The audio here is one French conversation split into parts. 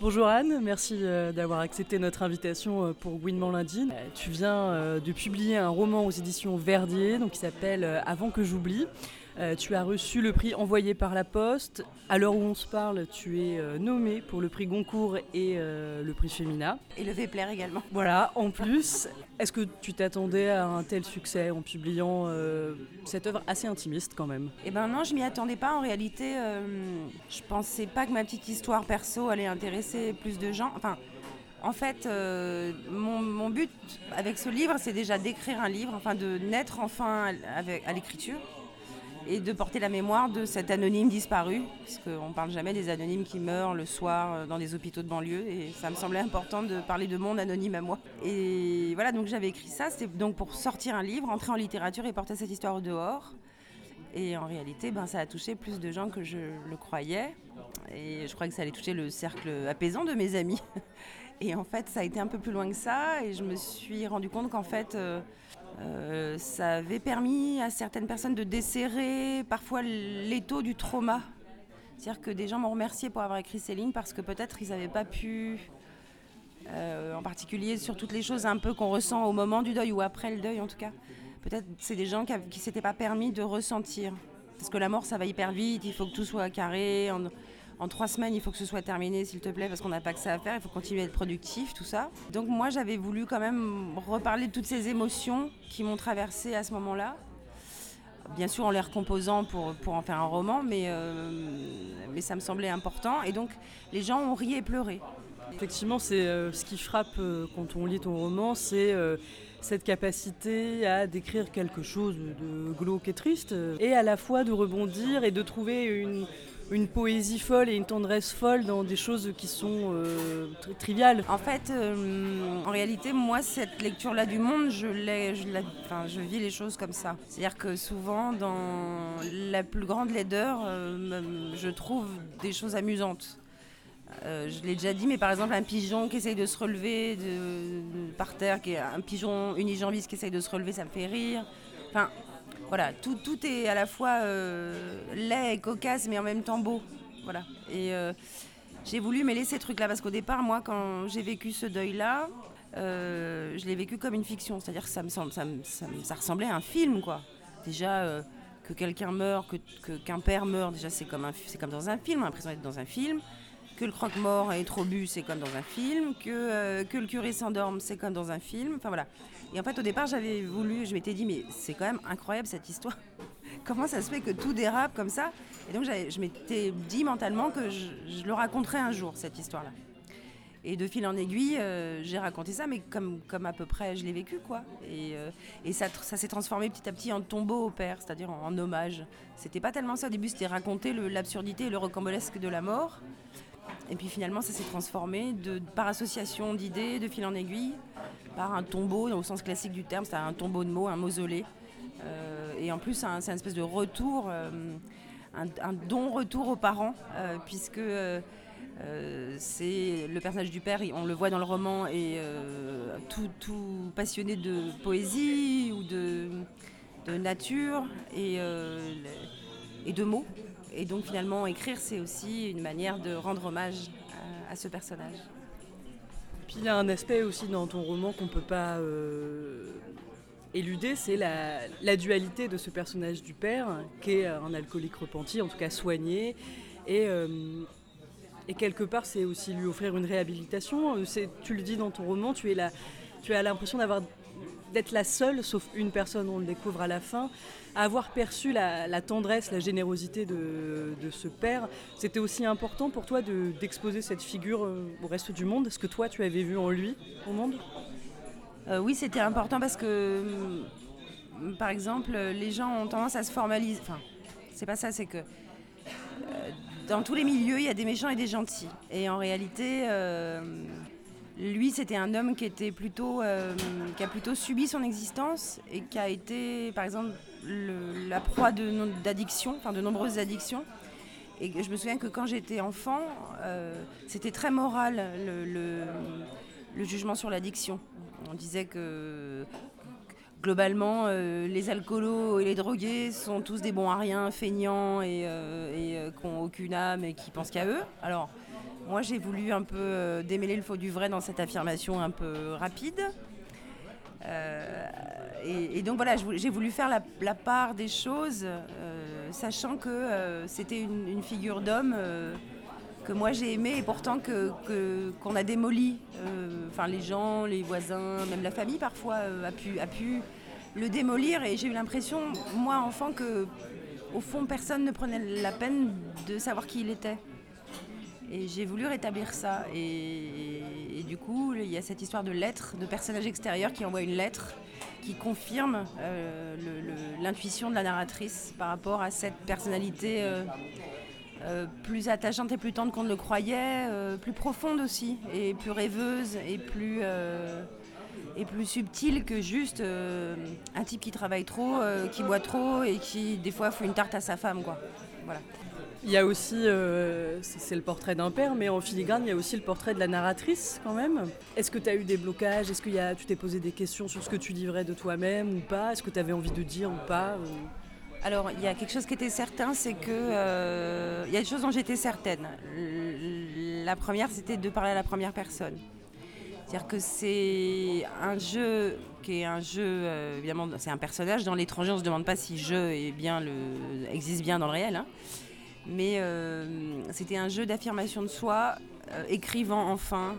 Bonjour Anne, merci euh, d'avoir accepté notre invitation euh, pour Gouinement lundi. Euh, Tu viens de publier un roman aux éditions Verdier donc, qui s'appelle Avant que j'oublie. Tu as reçu le prix envoyé par la poste. À l'heure où on se parle, tu es nommé pour le prix Goncourt et le prix Femina. Et le Vepler également. Voilà, en plus. Est-ce que tu t'attendais à un tel succès en publiant cette œuvre assez intimiste quand même? Eh ben non, je m'y attendais pas. En réalité, je pensais pas que ma petite histoire perso allait intéresser plus de gens. Enfin, en fait, euh, mon, mon, but avec ce livre, c'est déjà d'écrire un livre, enfin de naître enfin à l'écriture et de porter la mémoire de cet anonyme disparu, parce qu'on ne parle jamais des anonymes qui meurent le soir euh, dans des hôpitaux de banlieue, et ça me semblait important de parler de mon anonyme à moi. Et voilà, donc j'avais écrit ça, c'était donc pour sortir un livre, entrer en littérature et porter cette histoire au dehors. Et en réalité, ben, ça a touché plus de gens que je le croyais. Et je croyais que ça allait toucher le cercle apaisant de mes amis. Et en fait, ça a été un peu plus loin que ça. Et je me suis rendu compte qu'en fait, euh, euh, ça avait permis à certaines personnes de desserrer parfois l'étau du trauma. C'est-à-dire que des gens m'ont remercié pour avoir écrit ces lignes parce que peut-être ils n'avaient pas pu, euh, en particulier sur toutes les choses un peu qu'on ressent au moment du deuil ou après le deuil en tout cas. Peut-être c'est des gens qui ne s'étaient pas permis de ressentir. Parce que la mort, ça va hyper vite, il faut que tout soit carré. En trois semaines, il faut que ce soit terminé, s'il te plaît, parce qu'on n'a pas que ça à faire, il faut continuer à être productif, tout ça. Donc moi, j'avais voulu quand même reparler de toutes ces émotions qui m'ont traversée à ce moment-là. Bien sûr, en les recomposant pour, pour en faire un roman, mais, euh, mais ça me semblait important. Et donc, les gens ont ri et pleuré. Effectivement, c'est euh, ce qui frappe euh, quand on lit ton roman, c'est cette capacité à décrire quelque chose de glauque et triste, et à la fois de rebondir et de trouver une, une poésie folle et une tendresse folle dans des choses qui sont euh, tri triviales. En fait, euh, en réalité, moi, cette lecture-là du monde, je, vis les choses comme ça. C'est-à-dire que souvent, dans la plus grande laideur, euh, je trouve des choses amusantes. Je l'ai déjà dit, mais par exemple, un pigeon qui essaye de se relever par terre, un pigeon unijambiste qui essaye de se relever, ça me fait rire. Voilà, tout, tout est à la fois euh, laid et cocasse, mais en même temps beau. Voilà. Et euh, j'ai voulu mêler ces trucs-là, parce qu'au départ, moi, quand j'ai vécu ce deuil-là, euh, je l'ai vécu comme une fiction. C'est-à-dire que ça, me ressemblait à un film, quoi. Déjà, que quelqu'un meurt, que, qu'un père meurt, déjà, c'est comme, un, comme dans un film, l'impression d'être dans un film que le croque-mort est trop bu, c'est comme dans un film, que, euh, que le curé s'endorme, c'est comme dans un film. Enfin voilà. Et en fait, au départ, j'avais voulu, je m'étais dit, mais c'est quand même incroyable cette histoire. Comment ça se fait que tout dérape comme ça? Et donc, je m'étais dit mentalement que je, je, le raconterais un jour, cette histoire-là. Et de fil en aiguille, euh, j'ai raconté ça, mais comme, comme à peu près je l'ai vécu, quoi. Et, euh, et ça, ça s'est transformé petit à petit en tombeau au père, c'est-à-dire en, en, hommage. C'était pas tellement ça au début, c'était raconter l'absurdité et le rocambolesque de la mort. Et puis finalement, ça s'est transformé de, par association d'idées, de fil en aiguille, par un tombeau, au sens classique du terme, c'est un tombeau de mots, un mausolée. Euh, et en plus, c'est un, une espèce de retour, euh, un, don-retour aux parents, euh, puisque c'est le personnage du père, on le voit dans le roman, est tout, passionné de poésie ou de, nature et, et de mots. Et donc finalement, écrire, c'est aussi une manière de rendre hommage à, ce personnage. Puis il y a un aspect aussi dans ton roman qu'on ne peut pas euh, éluder, c'est la, dualité de ce personnage du père, qui est un alcoolique repenti, en tout cas soigné. Et, euh, quelque part, c'est aussi lui offrir une réhabilitation. Tu le dis dans ton roman, tu, es la, tu as l'impression d'avoir d'être la seule, sauf une personne, on le découvre à la fin, à avoir perçu la, tendresse, la générosité de, ce père. C'était aussi important pour toi d'exposer de, cette figure euh, au reste du monde Ce que toi, tu avais vu en lui, au monde? Euh, Oui, c'était important parce que, par exemple, les gens ont tendance à se formaliser. Enfin, c'est pas ça, c'est que. Euh, dans tous les milieux, il y a des méchants et des gentils. Et en réalité, lui, c'était un homme euh, qui a plutôt subi son existence et qui a été, par exemple, le, la proie d'addictions, de nombreuses addictions. Et je me souviens que quand j'étais enfant, euh, c'était très moral le jugement sur l'addiction. On disait que globalement, euh, les alcoolos et les drogués sont tous des bons à rien, feignants et, euh, euh, qui n'ont aucune âme et qui pensent qu'à eux. Alors, moi j'ai voulu un peu démêler le faux du vrai dans cette affirmation un peu rapide. Et, donc voilà, j'ai voulu faire la, part des choses, sachant que c'était une, figure d'homme que moi j'ai aimé et pourtant que, qu'on a démoli. Enfin les gens, les voisins, même la famille parfois a, pu, a pu le démolir et j'ai eu l'impression, moi enfant, que au fond personne ne prenait la peine de savoir qui il était. Et j'ai voulu rétablir ça. Et, du coup, il y a cette histoire de lettre, de personnage extérieur qui envoie une lettre qui confirme euh, l'intuition de la narratrice par rapport à cette personnalité euh, euh, plus attachante et plus tendre qu'on ne le croyait, plus profonde aussi, et plus rêveuse, et plus est plus subtil que juste euh, un type qui travaille trop, euh, qui boit trop et qui des fois fait une tarte à sa femme. Quoi. Voilà. Il y a aussi, euh, c'est le portrait d'un père, mais en filigrane, il y a aussi le portrait de la narratrice quand même. Est-ce que tu as eu des blocages? Est-ce que y a, tu t'es posé des questions sur ce que tu livrais de toi-même ou pas? Est-ce que tu avais envie de dire ou pas Alors, il y a quelque chose qui était certain, c'est que il y a des choses dont j'étais certaine. La première, c'était de parler à la première personne. C'est-à-dire que c'est un jeu qui est un jeu, euh, évidemment, c'est un personnage. Dans l'étranger, on ne se demande pas si jeu existe bien dans le réel. Hein. Mais euh, c'était un jeu d'affirmation de soi, euh, écrivant enfin,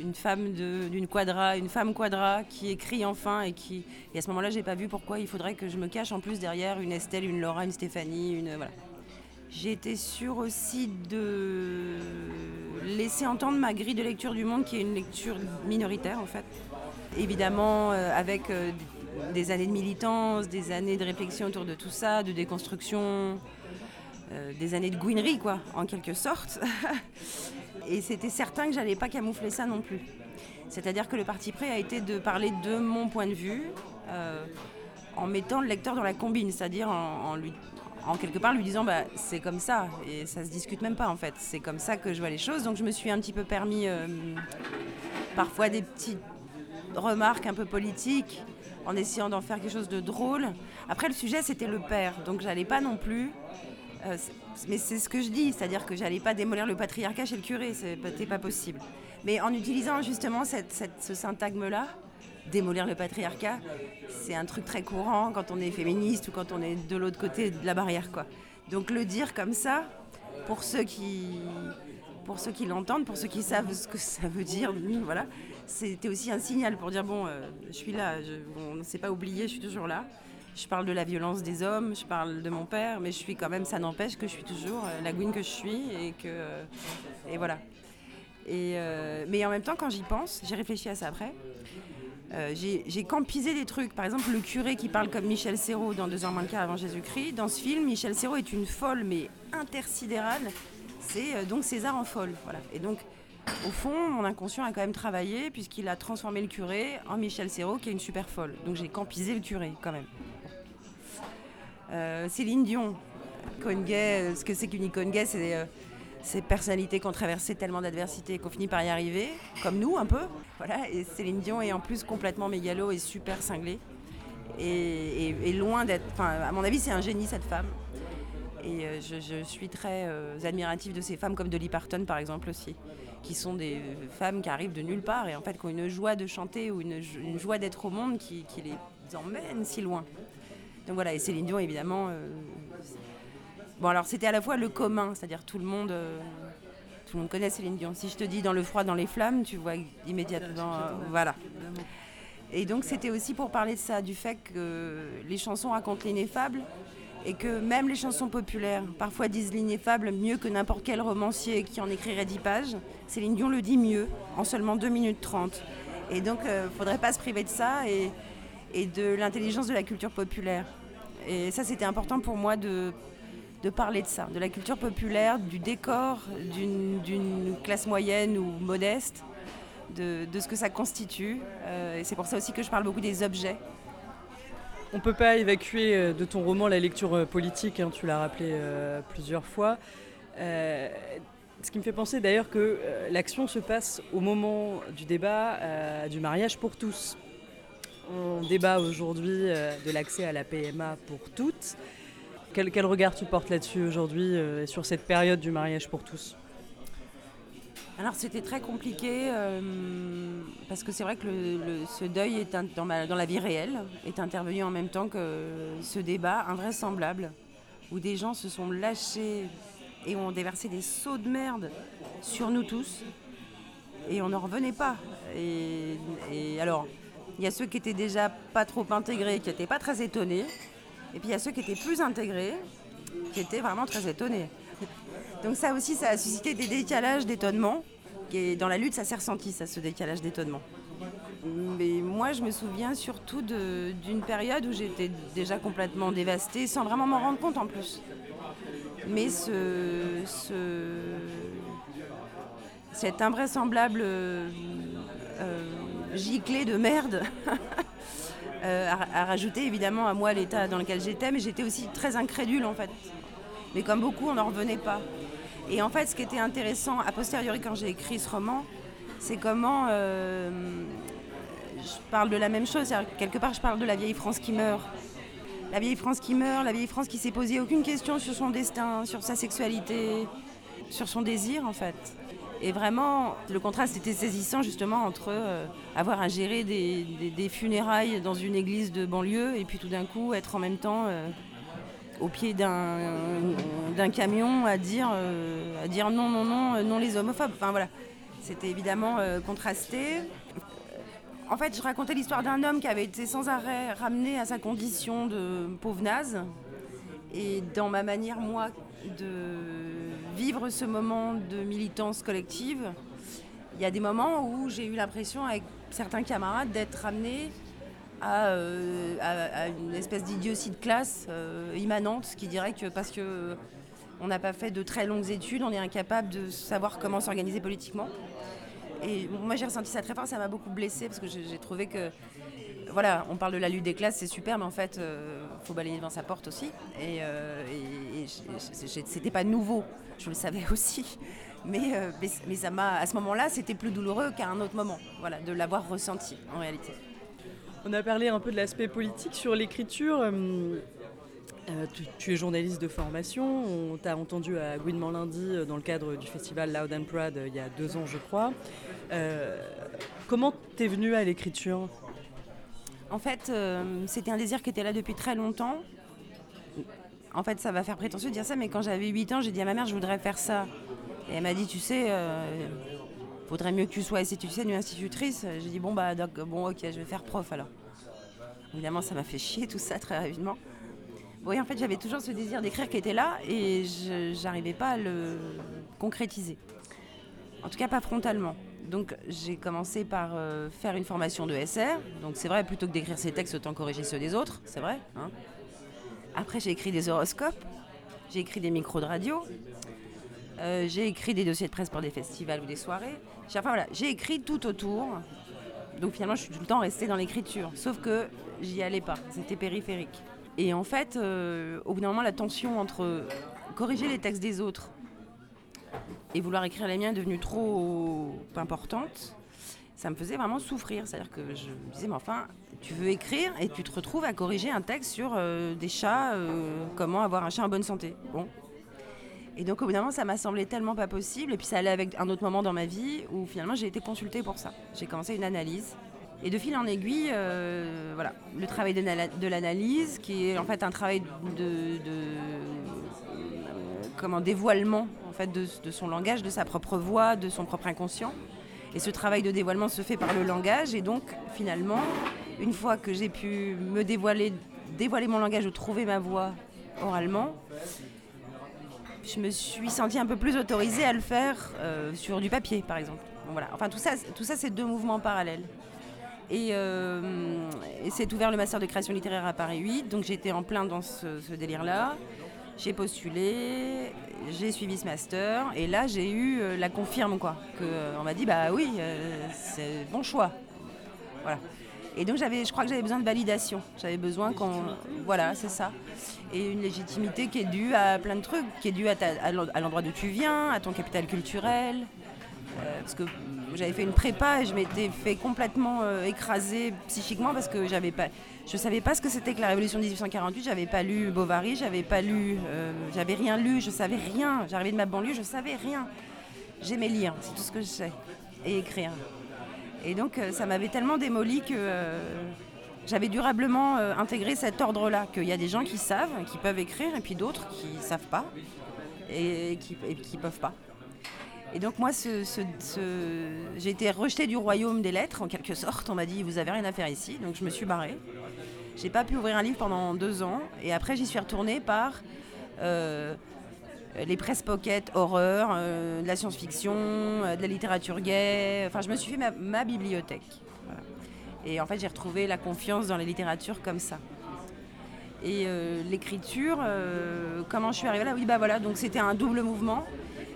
une femme d'une quadra, une femme quadra qui écrit enfin et qui. Et à ce moment-là, j'ai pas vu pourquoi il faudrait que je me cache en plus derrière une Estelle, une Laura, une Stéphanie, une voilà. J'ai été sûre aussi de laisser entendre ma grille de lecture du monde, qui est une lecture minoritaire en fait. Évidemment, euh, avec euh, des années de militance, des années de réflexion autour de tout ça, de déconstruction, euh, des années de gouinerie, quoi, en quelque sorte. Et c'était certain que j'allais pas camoufler ça non plus. C'est-à-dire que le parti pris a été de parler de mon point de vue en mettant le lecteur dans la combine, c'est-à-dire en, lui en quelque part lui disant bah c'est comme ça. Et ça se discute même pas en fait. C'est comme ça que je vois les choses. Donc je me suis un petit peu permis euh, parfois des petites remarques un peu politiques en essayant d'en faire quelque chose de drôle. Après le sujet c'était le père. Donc j'allais pas non plus euh, mais c'est ce que je dis c'est à dire que j'allais pas démolir le patriarcat chez le curé c'était pas possible mais en utilisant justement ce syntagme là démolir le patriarcat, c'est un truc très courant quand on est féministe ou quand on est de l'autre côté de la barrière. Quoi. Donc le dire comme ça, pour ceux qui, pour ceux qui l'entendent, pour ceux qui savent ce que ça veut dire, voilà, c'était aussi un signal pour dire bon, euh, je suis là, on ne s'est pas oublié, je suis toujours là. Je parle de la violence des hommes, je parle de mon père, mais je suis quand même, ça n'empêche que je suis toujours euh, la gouine que je suis et que, euh, et voilà. Et mais en même temps, quand j'y pense, j'ai réfléchi à ça après. Euh, j'ai campisé des trucs. Par exemple, le curé qui parle comme Michel Serrault dans Deux heures moins avant Jésus-Christ. Dans ce film, Michel Serrault est une folle, mais intersidérale. C'est euh, donc César en folle. Voilà. Et donc, au fond, mon inconscient a quand même travaillé puisqu'il a transformé le curé en Michel Serrault, qui est une super folle. Donc j'ai campisé le curé quand même. Euh, Céline Dion, gay, ce que c'est qu'une icône gay, c'est ces personnalités qui ont traversé tellement d'adversités qu'on finit par y arriver, comme nous un peu. Voilà, et Céline Dion est en plus complètement mégalo et super cinglée. Et, loin d'être. À mon avis, c'est un génie cette femme. Et euh, je, suis très euh, admirative de ces femmes comme Dolly Parton par exemple aussi, qui sont des femmes qui arrivent de nulle part et en fait qui ont une joie de chanter ou une, joie d'être au monde qui, les emmène si loin. Donc voilà, et Céline Dion évidemment, euh, Bon, alors c'était à la fois le commun, c'est-à-dire tout le monde. Euh, tout le monde connaît Céline Dion. Si je te dis dans le froid, dans les flammes, tu vois immédiatement. Euh, voilà. Et donc c'était aussi pour parler de ça, du fait que les chansons racontent l'ineffable et que même les chansons populaires parfois disent l'ineffable mieux que n'importe quel romancier qui en écrirait 10 pages. Céline Dion le dit mieux, en seulement 2 minutes 30. Et donc il ne faudrait pas se priver de ça et, et de l'intelligence de la culture populaire. Et ça c'était important pour moi de parler de ça, de la culture populaire, du décor d'une classe moyenne ou modeste, de, ce que ça constitue. Euh, et c'est pour ça aussi que je parle beaucoup des objets. On ne peut pas évacuer euh, de ton roman la lecture euh, politique, hein, tu l'as rappelé plusieurs fois. ce qui me fait penser d'ailleurs que l'action se passe au moment du débat du mariage pour tous. On débat aujourd'hui de l'accès à la PMA pour toutes. Quel, regard tu portes là-dessus aujourd'hui euh, sur cette période du mariage pour tous? Alors c'était très compliqué euh, parce que c'est vrai que ce deuil est dans, la vie réelle est intervenu en même temps que ce débat invraisemblable où des gens se sont lâchés et ont déversé des seaux de merde sur nous tous et on n'en revenait pas. Et alors, il y a ceux qui étaient déjà pas trop intégrés, qui n'étaient pas très étonnés, et puis il y a ceux qui étaient plus intégrés, qui étaient vraiment très étonnés. Donc ça aussi, ça a suscité des décalages d'étonnement. Et dans la lutte, ça s'est ressenti, ça, ce décalage d'étonnement. Mais moi, je me souviens surtout d'une période où j'étais déjà complètement dévastée, sans vraiment m'en rendre compte en plus. Mais ce, ce cet invraisemblable giclée de merde euh, a, rajouté évidemment à moi l'état dans lequel j'étais, mais j'étais aussi très incrédule en fait. Mais comme beaucoup, on n'en revenait pas. Et en fait, ce qui était intéressant, a posteriori, quand j'ai écrit ce roman, c'est comment euh, je parle de la même chose. Quelque part, je parle de la vieille France qui meurt. La vieille France qui meurt, la vieille France qui s'est posée aucune question sur son destin, sur sa sexualité, sur son désir, en fait. Et vraiment, le contraste était saisissant justement entre euh, avoir à gérer des, funérailles dans une église de banlieue et puis tout d'un coup être en même temps euh, au pied d'un camion à dire, euh, à dire non, non, non, non les homophobes. Enfin voilà, c'était évidemment euh, contrasté. En fait, je racontais l'histoire d'un homme qui avait été sans arrêt ramené à sa condition de pauvre naze. Et dans ma manière, moi, de vivre ce moment de militance collective, il y a des moments où j'ai eu l'impression, avec certains camarades, d'être ramené euh, à, une espèce d'idiotie de classe euh, immanente qui dirait que parce que on n'a pas fait de très longues études, on est incapable de savoir comment s'organiser politiquement. Et moi j'ai ressenti ça très fort, ça m'a beaucoup blessée parce que j'ai trouvé que voilà, on parle de la lutte des classes, c'est super, mais en fait, il euh, faut balayer devant sa porte aussi. Et, c'était pas nouveau, je le savais aussi. Mais, mais ça m'a, à ce moment-là, c'était plus douloureux qu'à un autre moment, voilà, de l'avoir ressenti en réalité. On a parlé un peu de l'aspect politique sur l'écriture. Euh, euh, tu, es journaliste de formation, on t'a entendu à Gouinement lundi euh, dans le cadre du festival Loud and Proud il y a deux ans je crois. comment t'es venue à l'écriture? En fait, c'était un désir qui était là depuis très longtemps. En fait, ça va faire prétentieux de dire ça, mais quand j'avais 8 ans, j'ai dit à ma mère, je voudrais faire ça. Et elle m'a dit, tu sais, faudrait mieux que tu sois esthéticienne ou institutrice. J'ai dit, bon, bah, bon, ok, je vais faire prof alors. Évidemment, ça m'a fait chier tout ça très rapidement. Oui, en fait, j'avais toujours ce désir d'écrire qui était là et je n'arrivais pas à le concrétiser. En tout cas, pas frontalement. Donc, j'ai commencé par euh, faire une formation de SR. Donc, c'est vrai, plutôt que d'écrire ses textes, autant corriger ceux des autres, c'est vrai. Hein. Après, j'ai écrit des horoscopes, j'ai écrit des micros de radio, euh, j'ai écrit des dossiers de presse pour des festivals ou des soirées. Enfin voilà, j'ai écrit tout autour. Donc finalement, je suis tout le temps restée dans l'écriture. Sauf que j'y allais pas. C'était périphérique. Et en fait, euh, au bout d'un moment, la tension entre corriger les textes des autres et vouloir écrire les miens est devenue trop importante. Ça me faisait vraiment souffrir. C'est-à-dire que je me disais, mais enfin, tu veux écrire et tu te retrouves à corriger un texte sur euh, des chats, comment avoir un chat en bonne santé. Bon, et donc au bout d'un moment, ça m'a semblé tellement pas possible. Et puis ça allait avec un autre moment dans ma vie où finalement j'ai été consultée pour ça. J'ai commencé une analyse. Et de fil en aiguille, euh, voilà, le travail de, l'analyse, qui est en fait un travail de, comment dévoilement en fait de, son langage, de sa propre voix, de son propre inconscient. Et ce travail de dévoilement se fait par le langage. Et donc finalement, une fois que j'ai pu me dévoiler, dévoiler mon langage ou trouver ma voix oralement, je me suis sentie un peu plus autorisée à le faire euh, sur du papier, par exemple. voilà. Enfin, tout ça, tout ça c'est deux mouvements parallèles. Euh, et, c'est ouvert le master de création littéraire à Paris 8, donc j'étais en plein dans ce, délire-là. J'ai postulé, j'ai suivi ce master, et là j'ai eu euh, la confirme, quoi. Que, on m'a dit, bah oui, c'est bon choix. Voilà. Et donc j'avais, je crois que j'avais besoin de validation. J'avais besoin qu'on, voilà, c'est ça. Et une légitimité qui est due à plein de trucs, qui est due à, l'endroit d'où tu viens, à ton capital culturel. Euh, parce que j'avais fait une prépa et je m'étais fait complètement euh, écraser psychiquement parce que j'avais pas, je savais pas ce que c'était que la révolution de 1848. J'avais pas lu Bovary, j'avais pas lu, euh, j'avais rien lu, je savais rien. J'arrivais de ma banlieue, je savais rien. J'aimais lire, c'est tout ce que je sais, et écrire. Et donc ça m'avait tellement démoli que j'avais durablement intégré cet ordre-là, qu'il y a des gens qui savent, qui peuvent écrire, et puis d'autres qui ne savent pas et qui ne peuvent pas. Et donc moi, j'ai été rejetée du royaume des lettres, en quelque sorte. On m'a dit, vous avez rien à faire ici. Donc je me suis barrée. J'ai pas pu ouvrir un livre pendant deux ans. Et après, j'y suis retournée par euh, les presse pocket horreur, euh, de la science-fiction, euh, de la littérature gay. Enfin, je me suis fait ma, bibliothèque. Et en fait, j'ai retrouvé la confiance dans la littérature comme ça. Et l'écriture, comment je suis arrivée là? Oui, bah voilà, donc c'était un double mouvement.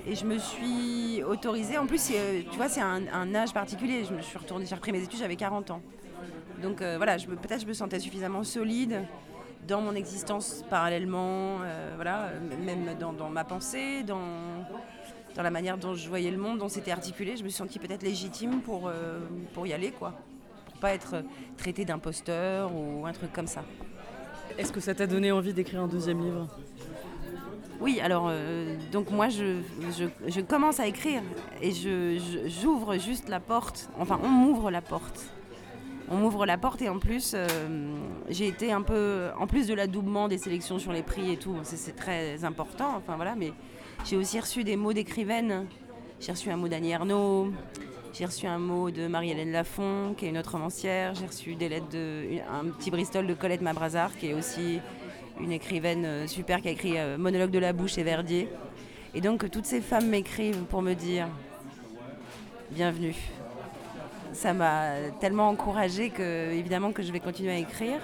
Et je me suis autorisée. En plus, tu vois, c'est un, âge particulier. Je me suis retournée, j'ai repris mes études, j'avais 40 ans. Donc euh, voilà, peut-être je me sentais suffisamment solide dans mon existence parallèlement, euh, voilà, même dans, ma pensée, dans, dans la manière dont je voyais le monde, dont c'était articulé. Je me suis sentie peut-être légitime pour, euh, pour y aller, quoi. Pour pas être traitée d'imposteur ou un truc comme ça. Est-ce que ça t'a donné envie d'écrire un deuxième livre? Oui, alors donc moi je, je, commence à écrire et j'ouvre juste la porte, enfin on m'ouvre la porte. On m'ouvre la porte et en plus, euh, j'ai été un peu, en plus de l'adoubement des sélections sur les prix et tout, c'est très important, enfin voilà, mais j'ai aussi reçu des mots d'écrivaines. J'ai reçu un mot d'Annie Ernaux, j'ai reçu un mot de Marie-Hélène Lafont, qui est une autre romancière, j'ai reçu des lettres de, un petit Bristol de Colette Mabrazard, qui est aussi une écrivaine euh, super qui a écrit euh, Monologue de la bouche et Verdier. Et donc toutes ces femmes m'écrivent pour me dire bienvenue ça m'a tellement encouragée que évidemment que je vais continuer à écrire.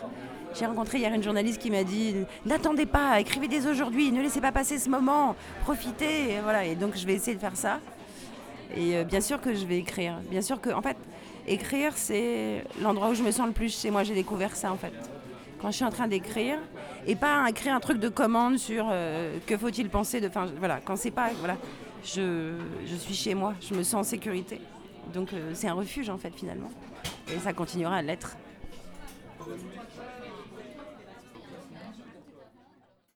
J'ai rencontré hier une journaliste qui m'a dit n'attendez pas, écrivez dès aujourd'hui, ne laissez pas passer ce moment, profitez. Et voilà, et donc je vais essayer de faire ça. Et euh, bien sûr que je vais écrire. Bien sûr que, en fait, écrire, c'est l'endroit où je me sens le plus chez moi. J'ai découvert ça, en fait. Quand je suis en train d'écrire, et pas écrire un truc de commande sur euh, que faut-il penser de. Enfin, voilà, quand c'est pas. Voilà, je, je suis chez moi, je me sens en sécurité. Donc euh, c'est un refuge en fait finalement. Et ça continuera à l'être.